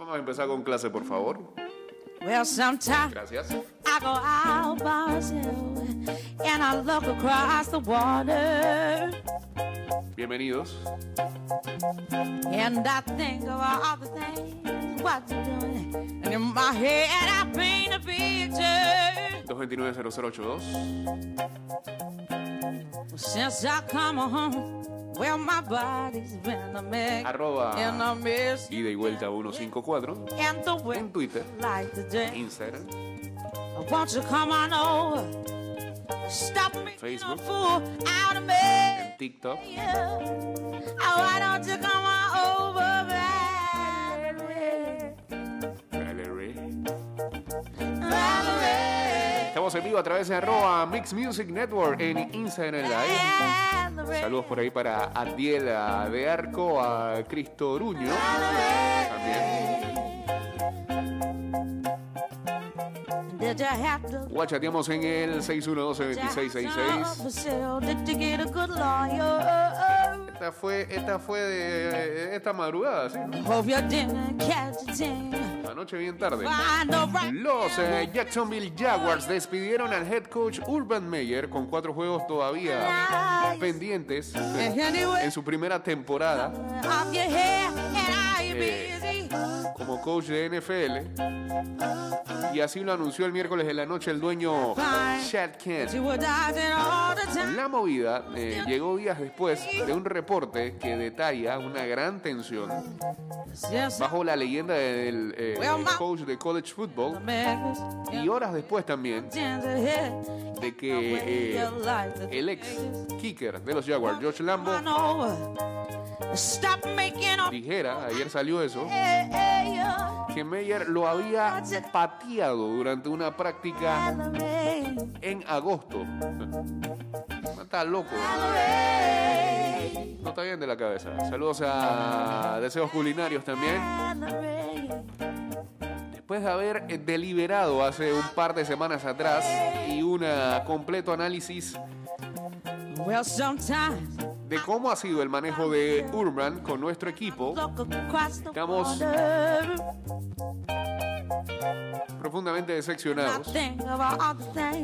Vamos a empezar con clase, por favor. Well, sometimes Gracias. I go out by myself and I look across the water Bienvenidos. and I think of all the things what you're doing. And in my head, I paint a picture. 229-0082. Since I come home, well, my body's been a mess. Arroba And I miss ida y vuelta 154. and the way En Twitter, like today. Instagram, Won't you come on over? Stop a Facebook. fool out of me. en TikTok. Yeah. Oh, why don't you come on Estamos en vivo a través de arroba Mix Music Network en Instagram Live. Saludos por ahí para Adiela de Arco, a Cristo Oruño. También. Guachateamos en el 612-2666. Did you get a good lawyer? Esta fue, esta fue de esta madrugada, ¿sí? ¿No? Hope you didn't catch a thing. Anoche bien tarde. Los eh, Jacksonville Jaguars despidieron al head coach Urban Meyer con cuatro juegos todavía pendientes en su primera temporada Eh, coach de NFL. Y así lo anunció el miércoles de la noche el dueño Chad Kent. La movida eh, llegó días después de un reporte que detalla una gran tensión bajo la leyenda del eh, coach de college football y horas después también de que eh, el ex kicker de los Jaguars, Josh Lambo, dijera, ayer salió eso, que Meyer lo había pateado durante una práctica en agosto. Está loco. No está bien de la cabeza. Saludos a Deseos Culinarios también. Después de haber eh, deliberado hace un par de semanas atrás y un completo análisis Well, sometimes de cómo ha sido el manejo de Urban con nuestro equipo, Estamos profundamente decepcionados.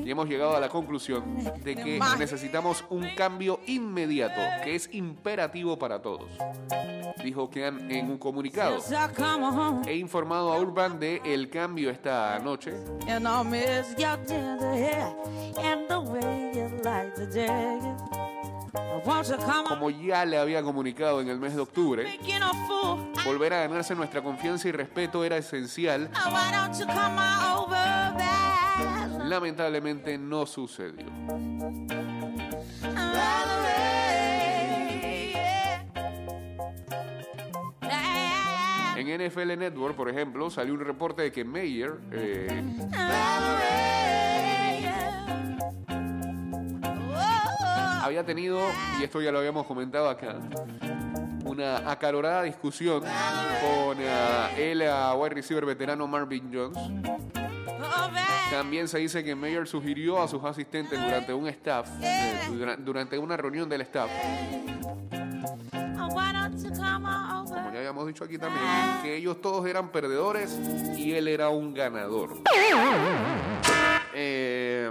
Y hemos llegado a la conclusión de que necesitamos un cambio inmediato, que es imperativo para todos. Dijo Kean en un comunicado. He informado a Urban de el cambio esta noche. Como ya le había comunicado en el mes de octubre, volver a ganarse nuestra confianza y respeto era esencial. Lamentablemente no sucedió. En NFL Network, por ejemplo, salió un reporte de que Mayer eh, había tenido, y esto ya lo habíamos comentado acá, una acalorada discusión con el eh, wide receiver veterano Marvin Jones. También se dice que Mayer sugirió a sus asistentes durante un staff, eh, dura- durante una reunión del staff, como ya habíamos dicho aquí también, que ellos todos eran perdedores y él era un ganador. Eh,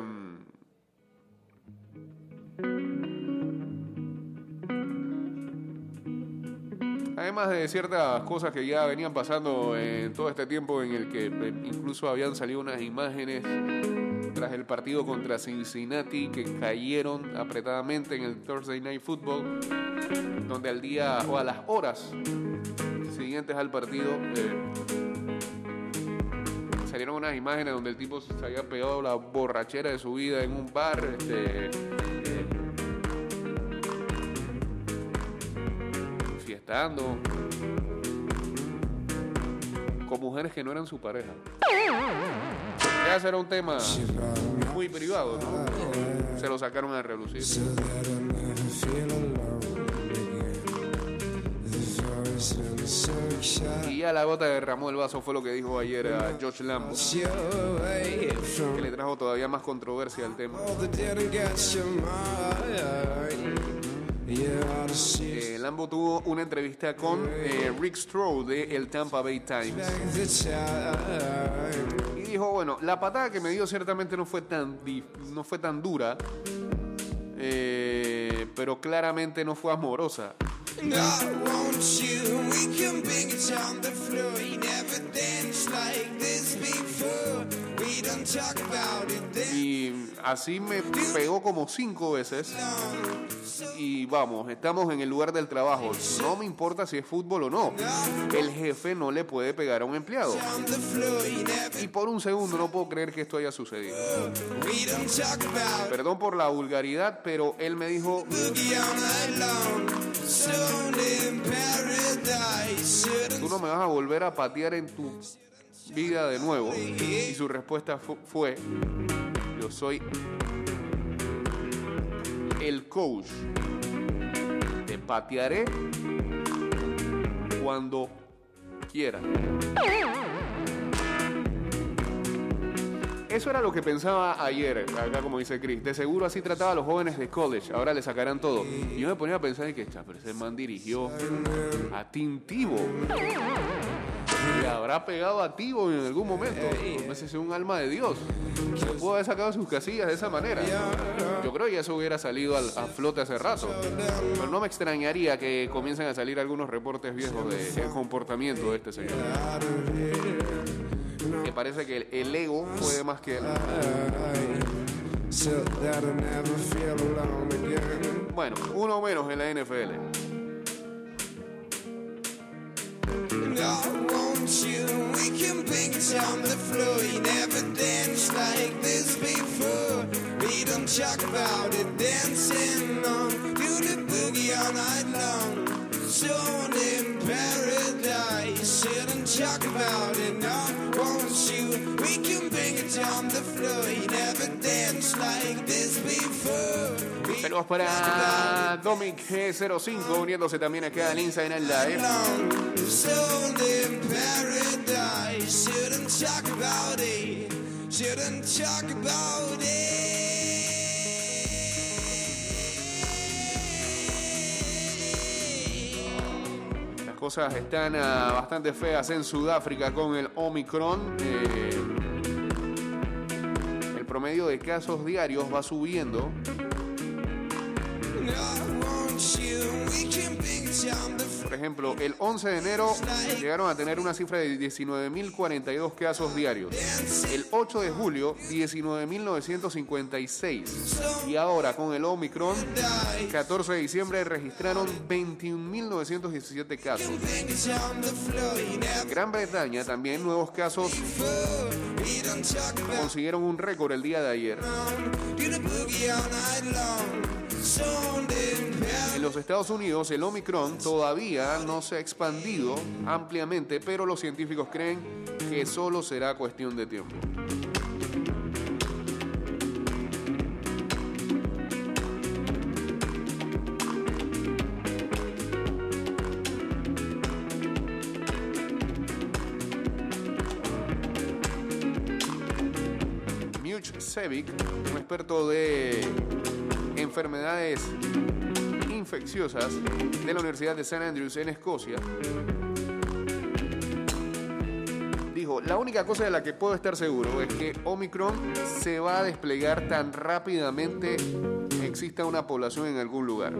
Además de ciertas cosas que ya venían pasando en todo este tiempo en el que eh, incluso habían salido unas imágenes tras el partido contra Cincinnati que cayeron apretadamente en el Thursday Night Football, donde al día o a las horas siguientes al partido eh, salieron unas imágenes donde el tipo se había pegado la borrachera de su vida en un bar. Este, fiestando con mujeres que no eran su pareja. Ya ese era un tema muy privado, ¿no? Se lo sacaron a relucir. Y ya la gota derramó el vaso fue lo que dijo ayer a George Lambo, que le trajo todavía más controversia al tema. Eh, Lambo tuvo una entrevista con eh, Rick Stroh de el Tampa Bay Times. Y dijo, bueno, la patada que me dio ciertamente no fue tan, no fue tan dura, eh, pero claramente no fue amorosa. Y así me pegó como cinco veces. Y vamos, estamos en el lugar del trabajo. No me importa si es fútbol o no. El jefe no le puede pegar a un empleado. Y por un segundo no puedo creer que esto haya sucedido. Perdón por la vulgaridad, pero él me dijo... Tú no me vas a volver a patear en tu vida de nuevo. Y su respuesta fue, soy el coach. Te patearé cuando quiera. Eso era lo que pensaba ayer, acá como dice Chris. De seguro así trataba a los jóvenes de college. Ahora le sacarán todo. Y yo me ponía a pensar en que pero ese man dirigió a. Le habrá pegado a Tivo en algún momento. No sé si es un alma de Dios. Se pudo haber sacado sus casillas de esa manera. Yo creo que eso hubiera salido a flote hace rato. Pero no me extrañaría que comiencen a salir algunos reportes viejos del comportamiento de este señor que parece que el, ego puede más que él. Bueno, uno menos en la NFL. We can it on the floor. You never danced like this before. We don't talk about it dancing on. You the boogie all night long. So in Saludos para Domic G05 uniéndose también acá al Inside Live. Las cosas están ah, bastante feas en Sudáfrica con el Omicron. Eh, el promedio de casos diarios va subiendo. Por ejemplo, el 11 de enero llegaron a tener una cifra de 19.042 casos diarios. El 8 de julio, 19.956. Y ahora con el Omicron, 14 de diciembre registraron 21.917 casos. Gran Bretaña también nuevos casos consiguieron un récord el día de ayer. En los Estados Unidos el Omicron todavía no se ha expandido ampliamente, pero los científicos creen que solo será cuestión de tiempo. Un experto de enfermedades infecciosas de la Universidad de St. Andrews en Escocia, dijo, la única cosa de la que puedo estar seguro es que Omicron se va a desplegar tan rápidamente exista una población en algún lugar.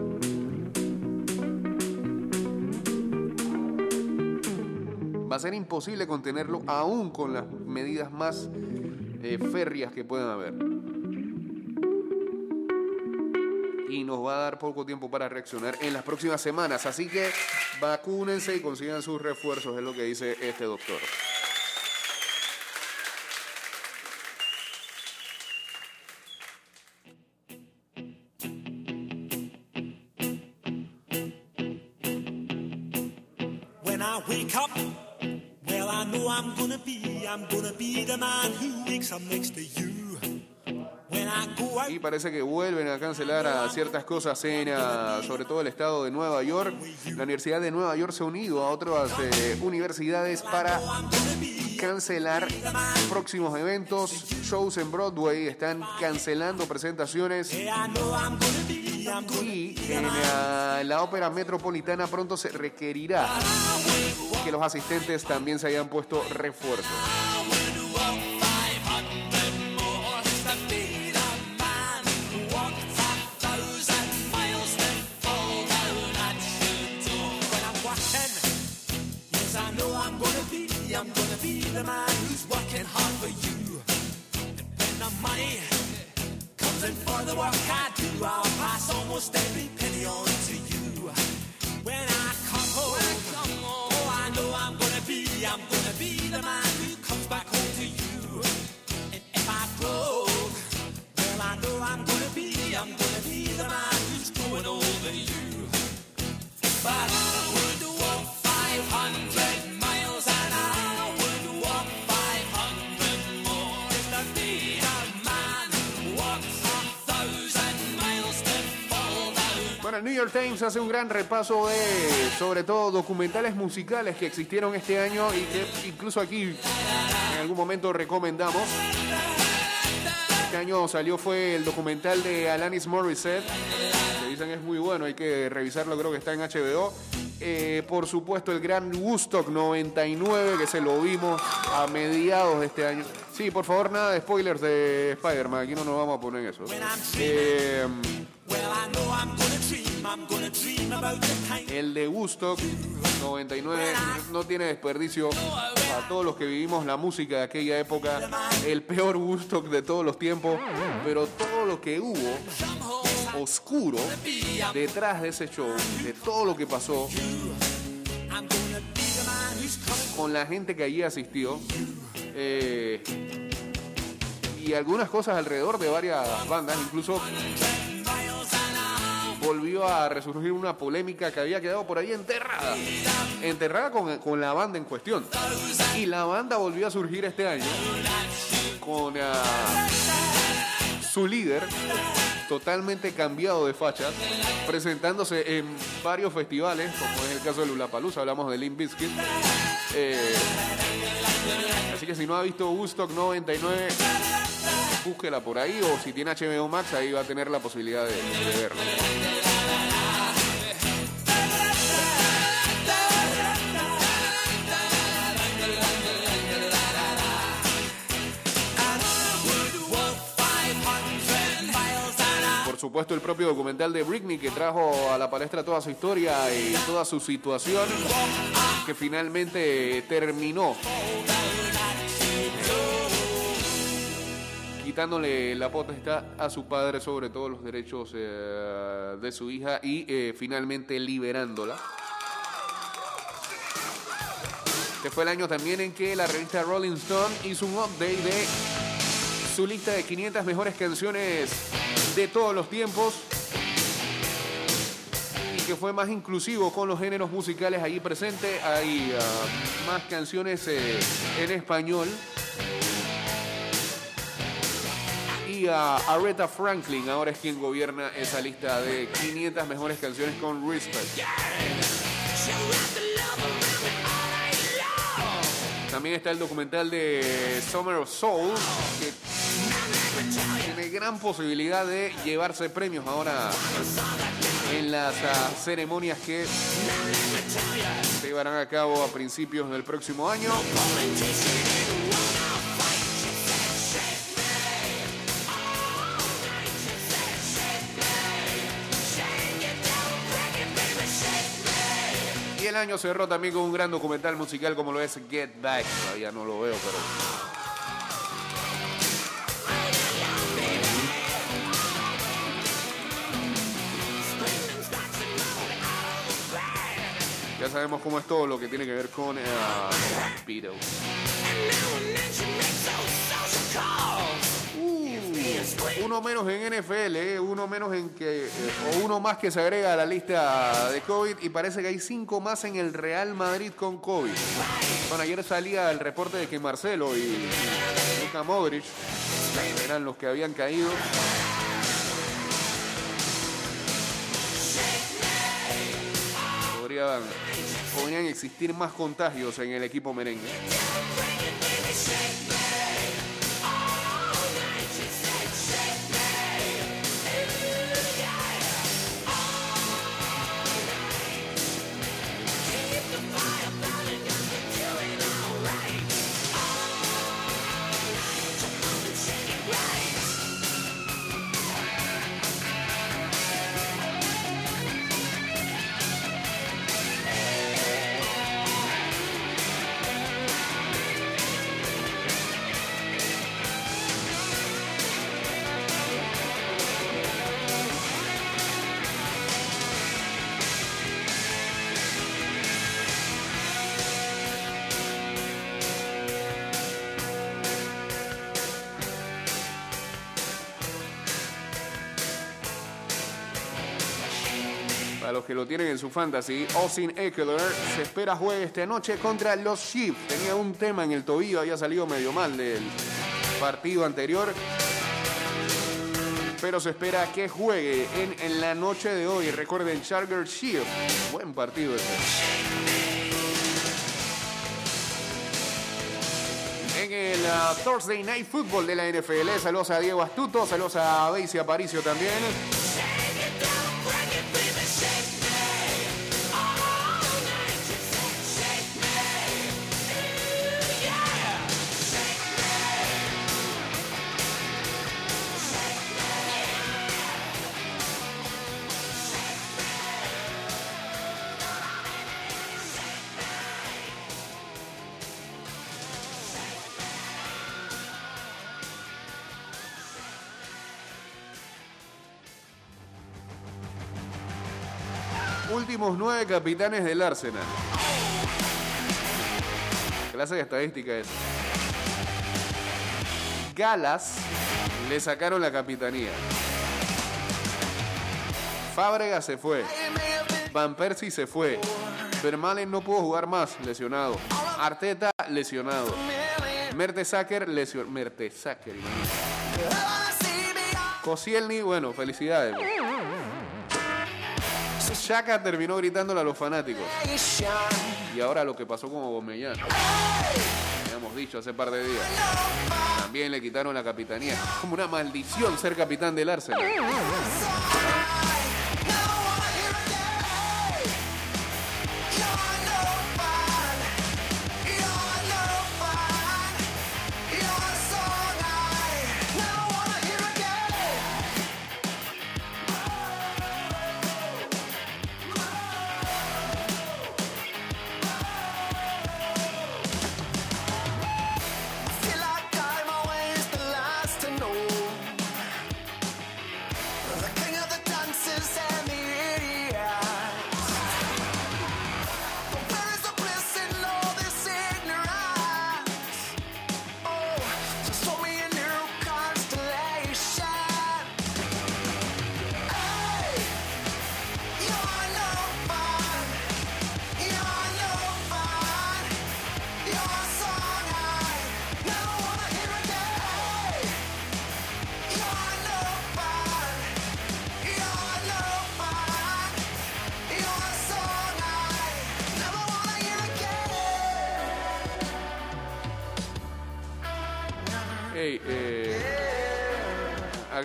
Va a ser imposible contenerlo aún con las medidas más eh, férreas que puedan haber. y nos va a dar poco tiempo para reaccionar en las próximas semanas. Así que vacúnense y consigan sus refuerzos, es lo que dice este doctor. I'm gonna be, I'm gonna be the man who wakes up next to you. Y parece que vuelven a cancelar a ciertas cosas en, sobre todo el estado de Nueva York. La Universidad de Nueva York se ha unido a otras eh, universidades para cancelar próximos eventos, shows en Broadway, están cancelando presentaciones. Y en la, la ópera metropolitana pronto se requerirá que los asistentes también se hayan puesto refuerzos. I'm gonna be the man who's working hard for you. And when the money for the work I do, I'll pass almost every penny on to you. El New York Times hace un gran repaso de, sobre todo, documentales musicales que existieron este año y que incluso aquí en algún momento recomendamos. Este año salió fue el documental de Alanis Morissette, que dicen es muy bueno, hay que revisarlo, creo que está en HBO. Eh, por supuesto, el gran Woodstock 99, que se lo vimos a mediados de este año. Sí, por favor, nada de spoilers de Spider-Man, aquí no nos vamos a poner eso. Eh, El de Woodstock 99 no tiene desperdicio a todos los que vivimos la música de aquella época. El peor Woodstock de todos los tiempos, pero todo lo que hubo oscuro detrás de ese show, de todo lo que pasó con la gente que allí asistió. eh, y algunas cosas alrededor de varias bandas, incluso volvió a resurgir una polémica que había quedado por ahí enterrada, enterrada con, con la banda en cuestión. Y la banda volvió a surgir este año con su líder totalmente cambiado de fachas, presentándose en varios festivales, como es el caso de Lulapalooza, hablamos de Limp Bizkit. Eh, así que si no ha visto Woodstock 99, búsquela por ahí o si tiene HBO Max ahí va a tener la posibilidad de, de verlo. Por supuesto el propio documental de Britney que trajo a la palestra toda su historia y toda su situación que finalmente terminó quitándole la potestad a su padre sobre todos los derechos eh, de su hija y eh, finalmente liberándola. Este fue el año también en que la revista Rolling Stone hizo un update de su lista de 500 mejores canciones de todos los tiempos y que fue más inclusivo con los géneros musicales allí presentes. Hay ah, más canciones eh, en español. Y a Aretha Franklin ahora es quien gobierna esa lista de 500 mejores canciones con Respect. También está el documental de Summer of Soul, que tiene gran posibilidad de llevarse premios ahora en las ah, ceremonias que se llevarán a cabo a principios del próximo año. El año cerró también con un gran documental musical como lo es Get Back. Todavía no lo veo, pero. Ya sabemos cómo es todo lo que tiene que ver con eh, Beatles. Uh, uno menos en NFL, eh, uno menos en que, eh, o uno más que se agrega a la lista de COVID y parece que hay cinco más en el Real Madrid con COVID. Bueno, ayer salía el reporte de que Marcelo y Luka Modric eran los que habían caído. Podrían existir más contagios en el equipo merengue. Para los que lo tienen en su fantasy, Austin Eckler se espera juegue esta noche contra los Chiefs. Tenía un tema en el tobillo, había salido medio mal del partido anterior. Pero se espera que juegue en, la noche de hoy. Recuerden, Charger Chiefs. Buen partido ese. En el uh, Thursday Night Football de la NFL, saludos a Diego Astuto, saludos a Daisy Aparicio también. Últimos nueve capitanes del Arsenal. Clase de estadística es. Galas le sacaron la capitanía. Fábrega se fue. Van Persie se fue. Vermalen no pudo jugar más, lesionado. Arteta, lesionado. Mertesacker, lesionado. Mertesacker. Koscielny, bueno, felicidades. Shaka terminó gritándole a los fanáticos. Y ahora lo que pasó con Aubameyang. Habíamos dicho hace par de días. También le quitaron la capitanía. Como una maldición ser capitán del Arsenal.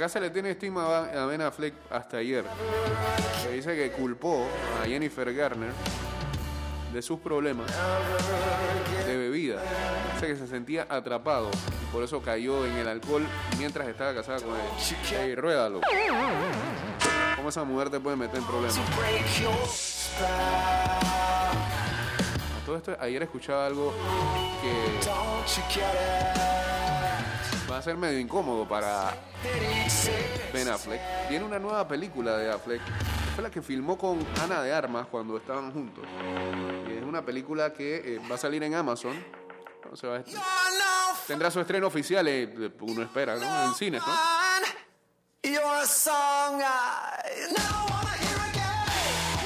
Acá se le tiene estima a Ben Affleck hasta ayer. Se dice que culpó a Jennifer Garner de sus problemas de bebida. Dice que se sentía atrapado y por eso cayó en el alcohol mientras estaba casada con él. Ruédalo. ¿Cómo esa mujer te puede meter en problemas? Todo esto, ayer escuchaba algo que va a ser medio incómodo para Ben Affleck. Tiene una nueva película de Affleck. Fue la que filmó con Ana de Armas cuando estaban juntos. Y es una película que eh, va a salir en Amazon. No, se va a- tendrá su estreno oficial, eh, uno espera, ¿no? En cines, ¿no?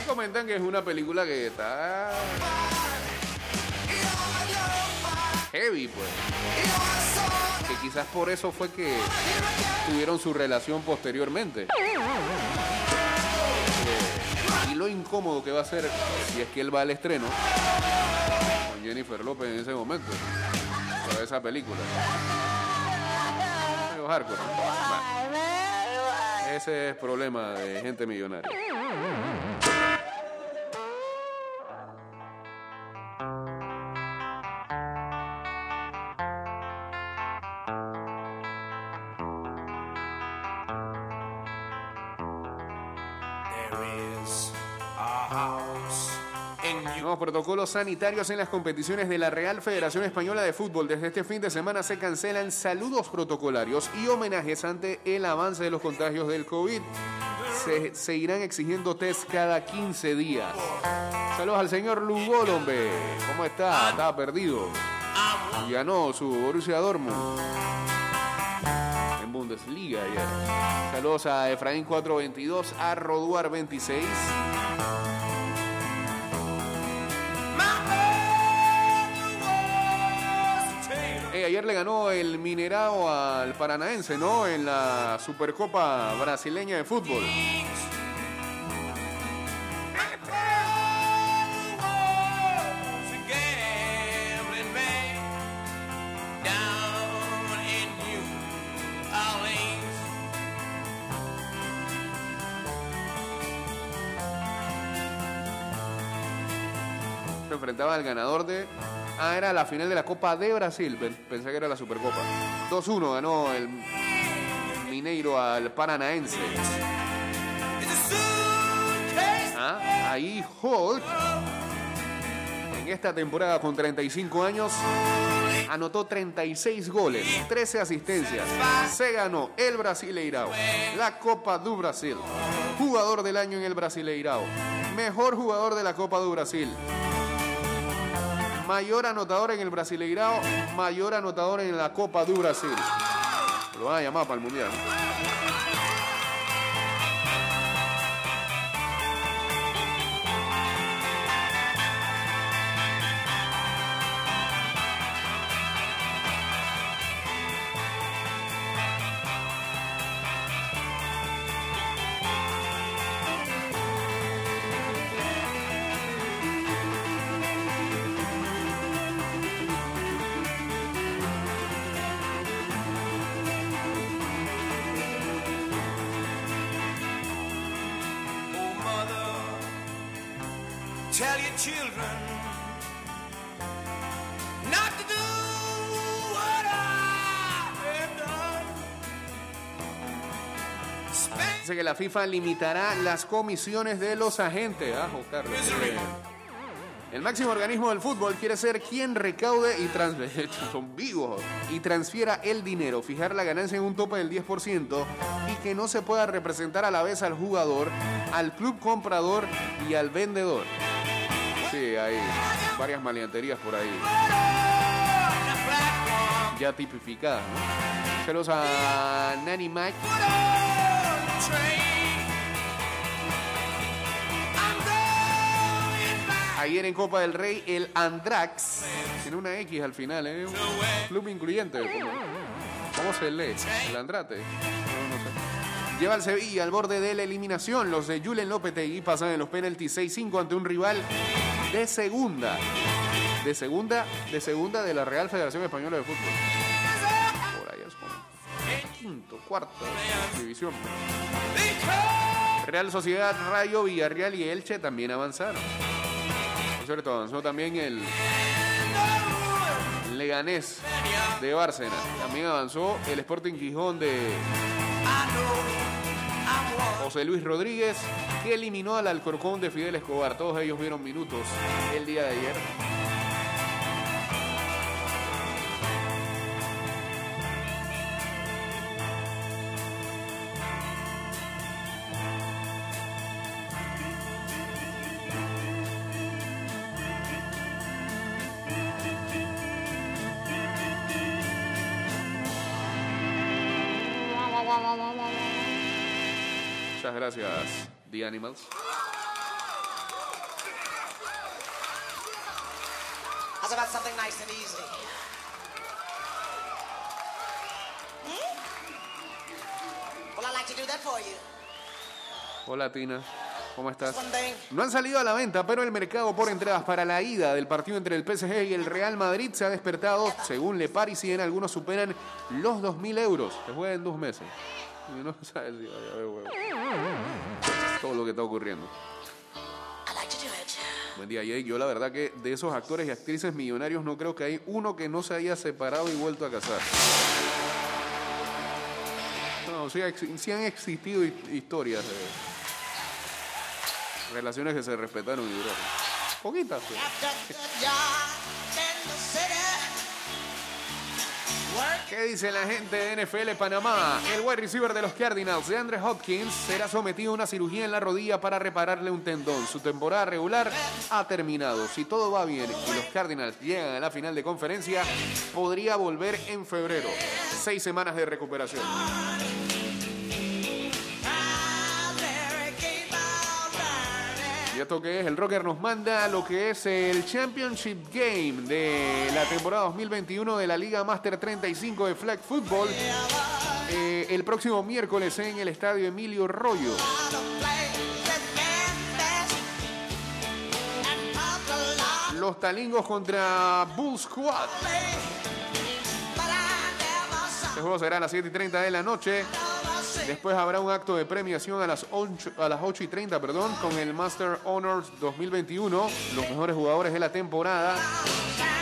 comentan que es una película que está heavy, pues. Que quizás por eso fue que tuvieron su relación posteriormente. Eh, y lo incómodo que va a ser si es que él va al estreno con Jennifer López en ese momento. Para esa película. Hardcore, ¿no? Bueno, ese es problema de gente millonaria. Protocolos sanitarios en las competiciones de la Real Federación Española de Fútbol. Desde este fin de semana se cancelan saludos protocolarios y homenajes ante el avance de los contagios del COVID. Se seguirán exigiendo test cada 15 días. Saludos al señor Lugol, hombre. ¿Cómo está? Estaba perdido. Ganó su Borussia Dortmund. en Bundesliga ayer. Saludos a Efraín 422, a Roduar 26. Ayer le ganó el Minerao al Paranaense, ¿no? En la Supercopa Brasileña de Fútbol. Enfrentaba al ganador de. Ah, era la final de la Copa de Brasil. Pen- Pensé que era la Supercopa. 2-1 ganó el Mineiro al Paranaense. Ah, ahí Hulk, en esta temporada con 35 años, anotó 36 goles, 13 asistencias. Se ganó el Brasileirao, la Copa do Brasil. Jugador del año en el Brasileirao. Mejor jugador de la Copa do Brasil. Mayor anotador en el Brasileirao, mayor anotador en la Copa do Brasil. Lo van a llamar para el Mundial. Children not to do what I have done. Spend Dice que la FIFA limitará las comisiones de los agentes. Ah, Carlos. El máximo organismo del fútbol quiere ser quien recaude y trans- son vivos y transfiera el dinero, fijar la ganancia en un tope del 10% y que no se pueda representar a la vez al jugador, al club comprador y al vendedor. Sí, hay varias maleanterías por ahí ya tipificadas. ¿no? Saludos a Nanny Mac. Ayer en Copa del Rey, el Andrax, tiene una X al final, ¿eh? Un club incluyente. ¿Cómo, se lee? El Andrate. Lleva al Sevilla al borde de la eliminación. Los de Julen Lopetegui pasan en los penaltis 6-5 ante un rival de segunda. De segunda, de segunda de la Real Federación Española de Fútbol. Por ahí es como quinto, cuarto división. Real Sociedad, Rayo, Villarreal y Elche también avanzaron. Por cierto, avanzó también el Leganés de Bárcena. También avanzó el Sporting Gijón de José Luis Rodríguez, que eliminó al Alcorcón de Fidel Escobar. Todos ellos vieron minutos el día de ayer. Gracias, The Animals. How's about something nice and easy? Hmm? Well, I'd like to do that for you. Hola Tina, ¿cómo estás? No han salido a la venta, pero el mercado por entradas para la ida del partido entre el PSG y el Real Madrid se ha despertado. Según Le Parisien, algunos superan los 2.000 euros. Se juega en dos meses. Y no sabes si vaya a haber huevo. Todo lo que está ocurriendo. Buen día, Jake. Yo la verdad que de esos actores y actrices millonarios no creo que hay uno que no se haya separado y vuelto a casar. No, sí, han existido hi- historias de relaciones que se respetaron y duraron. Poquitas, pero- ¿Qué dice la gente de NFL Panamá? El wide receiver de los Cardinals, de Andre Hopkins, será sometido a una cirugía en la rodilla para repararle un tendón. Su temporada regular ha terminado. Si todo va bien y los Cardinals llegan a la final de conferencia, podría volver en febrero. Seis semanas de recuperación. Esto que es, el Rocker nos manda lo que es el Championship Game de la temporada 2021 de la Liga Master 35 de Flag Football. eh, el próximo miércoles en el estadio Emilio Rollo. Los talingos contra Bull Squad. Este juego será a las 7 y 30 de la noche. Después habrá un acto de premiación a las 8, a las 8 y 30 perdón, con el Master Honors 2021, los mejores jugadores de la temporada.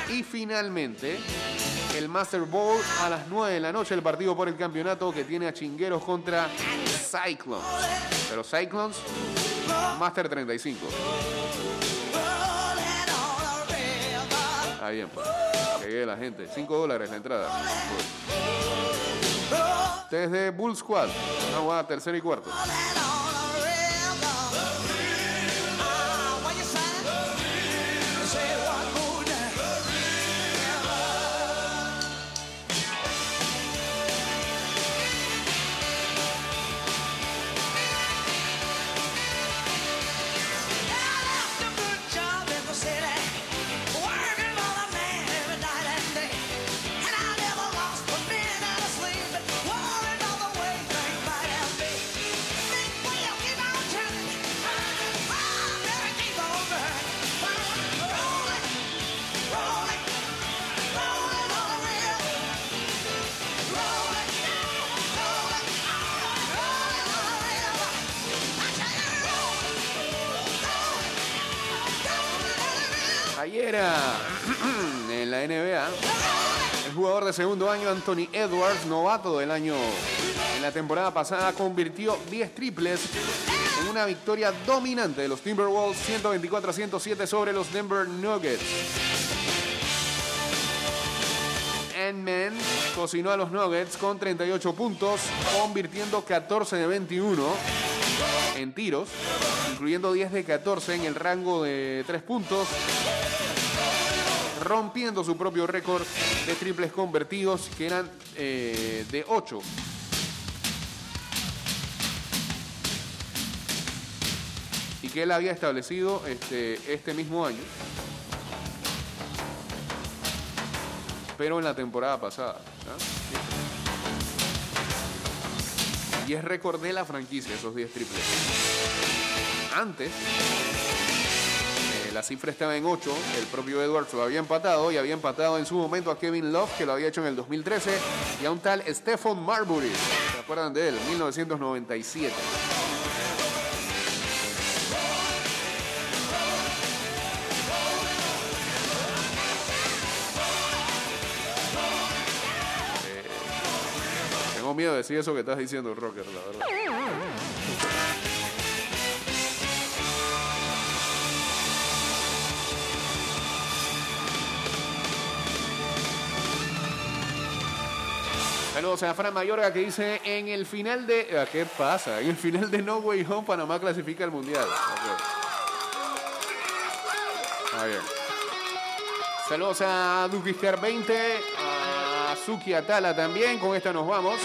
Y finalmente, el Master Bowl a las 9 de la noche, el partido por el campeonato que tiene a Chingueros contra Cyclones. Pero Cyclones, Master 35. Está bien, pues. Que llegue la gente. 5 dólares la entrada. Desde Bull Squad. Vamos a tercero y cuarto. De segundo año Anthony Edwards, novato del año en la temporada pasada, convirtió 10 triples en una victoria dominante de los Timberwolves 124 a 107 sobre los Denver Nuggets. Ant-Man cocinó a los Nuggets con 38 puntos, convirtiendo 14 de 21 en tiros, incluyendo 10 de 14 en el rango de 3 puntos, rompiendo su propio récord de triples convertidos, que eran eh, de 8. Y que él había establecido este, este mismo año, pero en la temporada pasada. ¿ah? Y es récord de la franquicia esos 10 triples. Antes, la cifra estaba en 8. El propio Edwards lo había empatado y había empatado en su momento a Kevin Love, que lo había hecho en el 2013, y a un tal Stephon Marbury. ¿Se acuerdan de él? 1997. Eh, miedo de decir eso que estás diciendo, Rocker, la verdad. Saludos a Fran Mayorga que dice en el final de. ¿a ¿Qué pasa? En el final de No Way Home, Panamá clasifica al mundial. Saludos a Dukiscar 20, a Suki Atala también. Con esta nos vamos.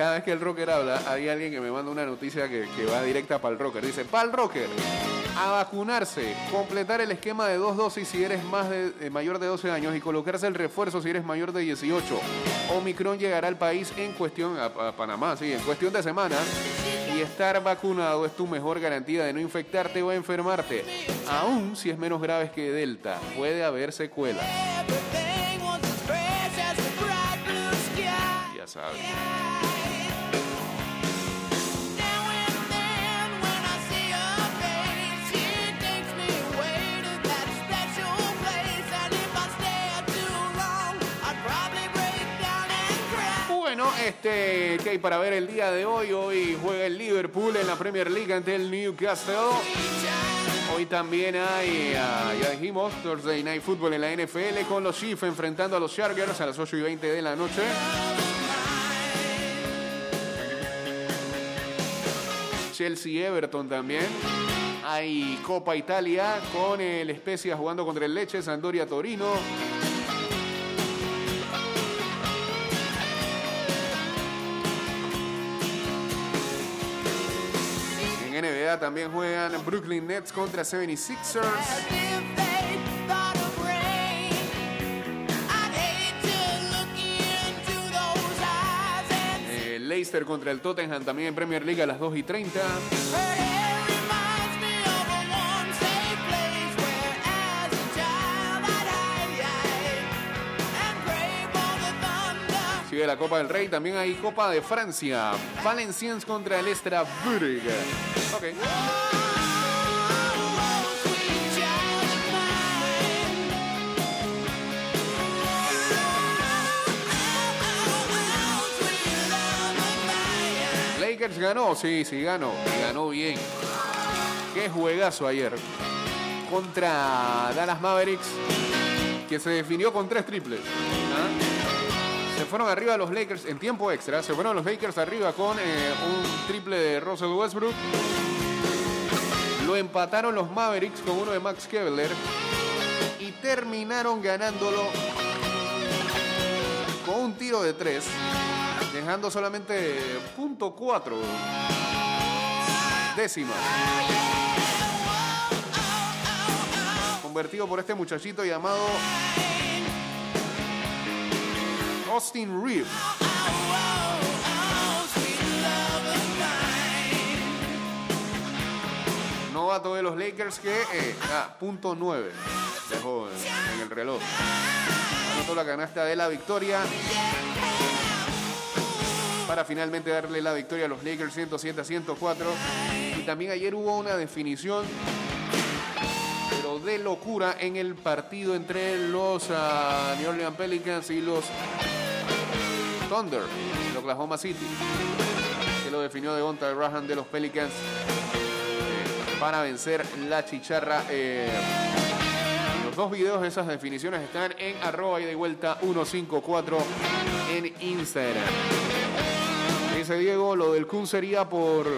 Cada vez que el rocker habla, hay alguien que me manda una noticia que, va directa para el rocker. Dice, para el rocker, a vacunarse, completar el esquema de dos dosis si eres eh, mayor de 12 años y colocarse el refuerzo si eres mayor de 18. Omicron llegará al país en cuestión, a, a Panamá, sí, en cuestión de semanas. Y estar vacunado es tu mejor garantía de no infectarte o enfermarte. Aún si es menos grave que Delta, puede haber secuelas. Ya sabes. Este que hay para ver el día de hoy. Hoy juega el Liverpool en la Premier League ante el Newcastle. Hoy también hay, ah, ya dijimos, Thursday Night Football en la NFL con los Chiefs enfrentando a los Chargers a las 8 y 20 de la noche. Chelsea Everton también. Hay Copa Italia con el Spezia jugando contra el Leche, Sandoria Torino. También juegan Brooklyn Nets contra 76ers. Eh, Leicester contra el Tottenham también en Premier League a las 2 y 30. Sigue la Copa del Rey, también hay Copa de Francia. Valenciennes contra el Strasbourg. Ok. Lakers ganó, sí, sí ganó. Ganó bien. Qué juegazo ayer. Contra Dallas Mavericks, que se definió con tres triples. Se fueron arriba los Lakers en tiempo extra. Se fueron los Lakers arriba con eh, un triple de Russell Westbrook. Lo empataron los Mavericks con uno de Max Kevler. Y terminaron ganándolo con un tiro de tres. Dejando solamente punto cuatro décimas. Convertido por este muchachito llamado Austin Reeves. Novato de los Lakers que ah, punto 9 dejó en, en el reloj. Anotó la canasta de la victoria para finalmente darle la victoria a los Lakers 107 a 104. Y también ayer hubo una definición pero de locura en el partido entre los ah, New Orleans Pelicans y los Thunder, de Oklahoma City, que lo definió de Devonta Graham de los Pelicans eh, para vencer la chicharra. eh, los dos videos de esas definiciones están en arroba y de vuelta 154 en Instagram. Dice Diego, lo del Kun sería por...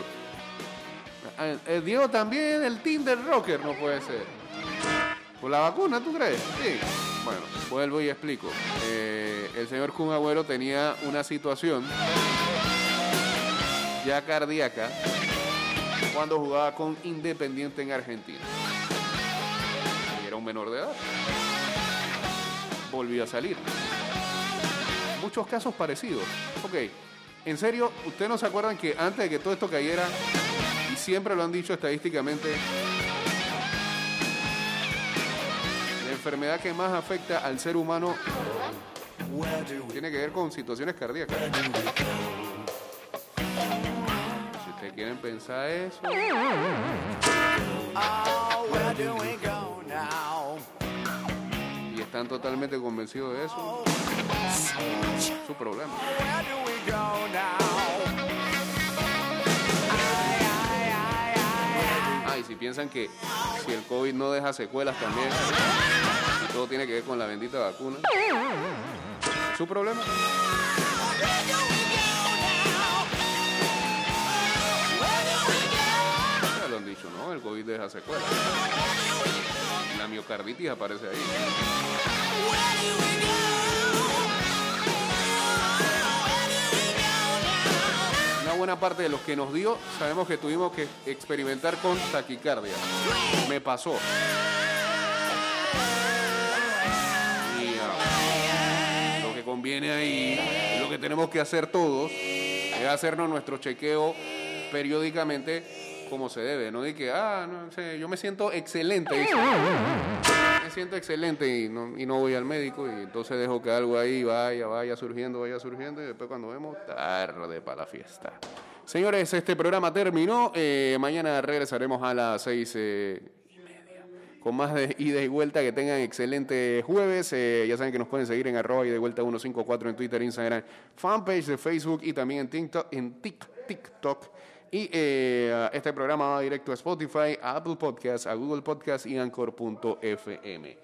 Eh, eh, Diego también el Tinder Rocker no puede ser. ¿Por la vacuna, tú crees? Sí. Bueno, vuelvo y explico. Eh, el señor Kun Agüero tenía una situación ya cardíaca cuando jugaba con Independiente en Argentina. Y era un menor de edad. Volvió a salir. Muchos casos parecidos. Ok, en serio, ¿ustedes no se acuerdan que antes de que todo esto cayera, y siempre lo han dicho estadísticamente, enfermedad que más afecta al ser humano tiene que ver con situaciones cardíacas? Si ustedes quieren pensar eso, y están totalmente convencidos de eso, su problema. Si piensan que si el COVID no deja secuelas también, todo tiene que ver con la bendita vacuna, su problema. Ya lo han dicho, ¿no? El COVID deja secuelas. La miocarditis aparece ahí. Buena parte de los que nos dio, sabemos que tuvimos que experimentar con taquicardia. Me pasó. Ah, lo que conviene ahí, lo que tenemos que hacer todos, es hacernos nuestro chequeo periódicamente como se debe, no de que, ah, no sé, yo me siento excelente, siento excelente y no, y no voy al médico y entonces dejo que algo ahí vaya, vaya surgiendo, vaya surgiendo y después cuando vemos, tarde para la fiesta. Señores, este programa terminó. Eh, mañana regresaremos a las seis y media con más de ida y vuelta. Que tengan excelente jueves. Eh, ya saben que nos pueden seguir en arroba y de vuelta 154 en Twitter, Instagram, fanpage de Facebook y también en TikTok. En TikTok y eh, este programa va directo a Spotify, a Apple Podcasts, a Google Podcasts y Anchor.fm.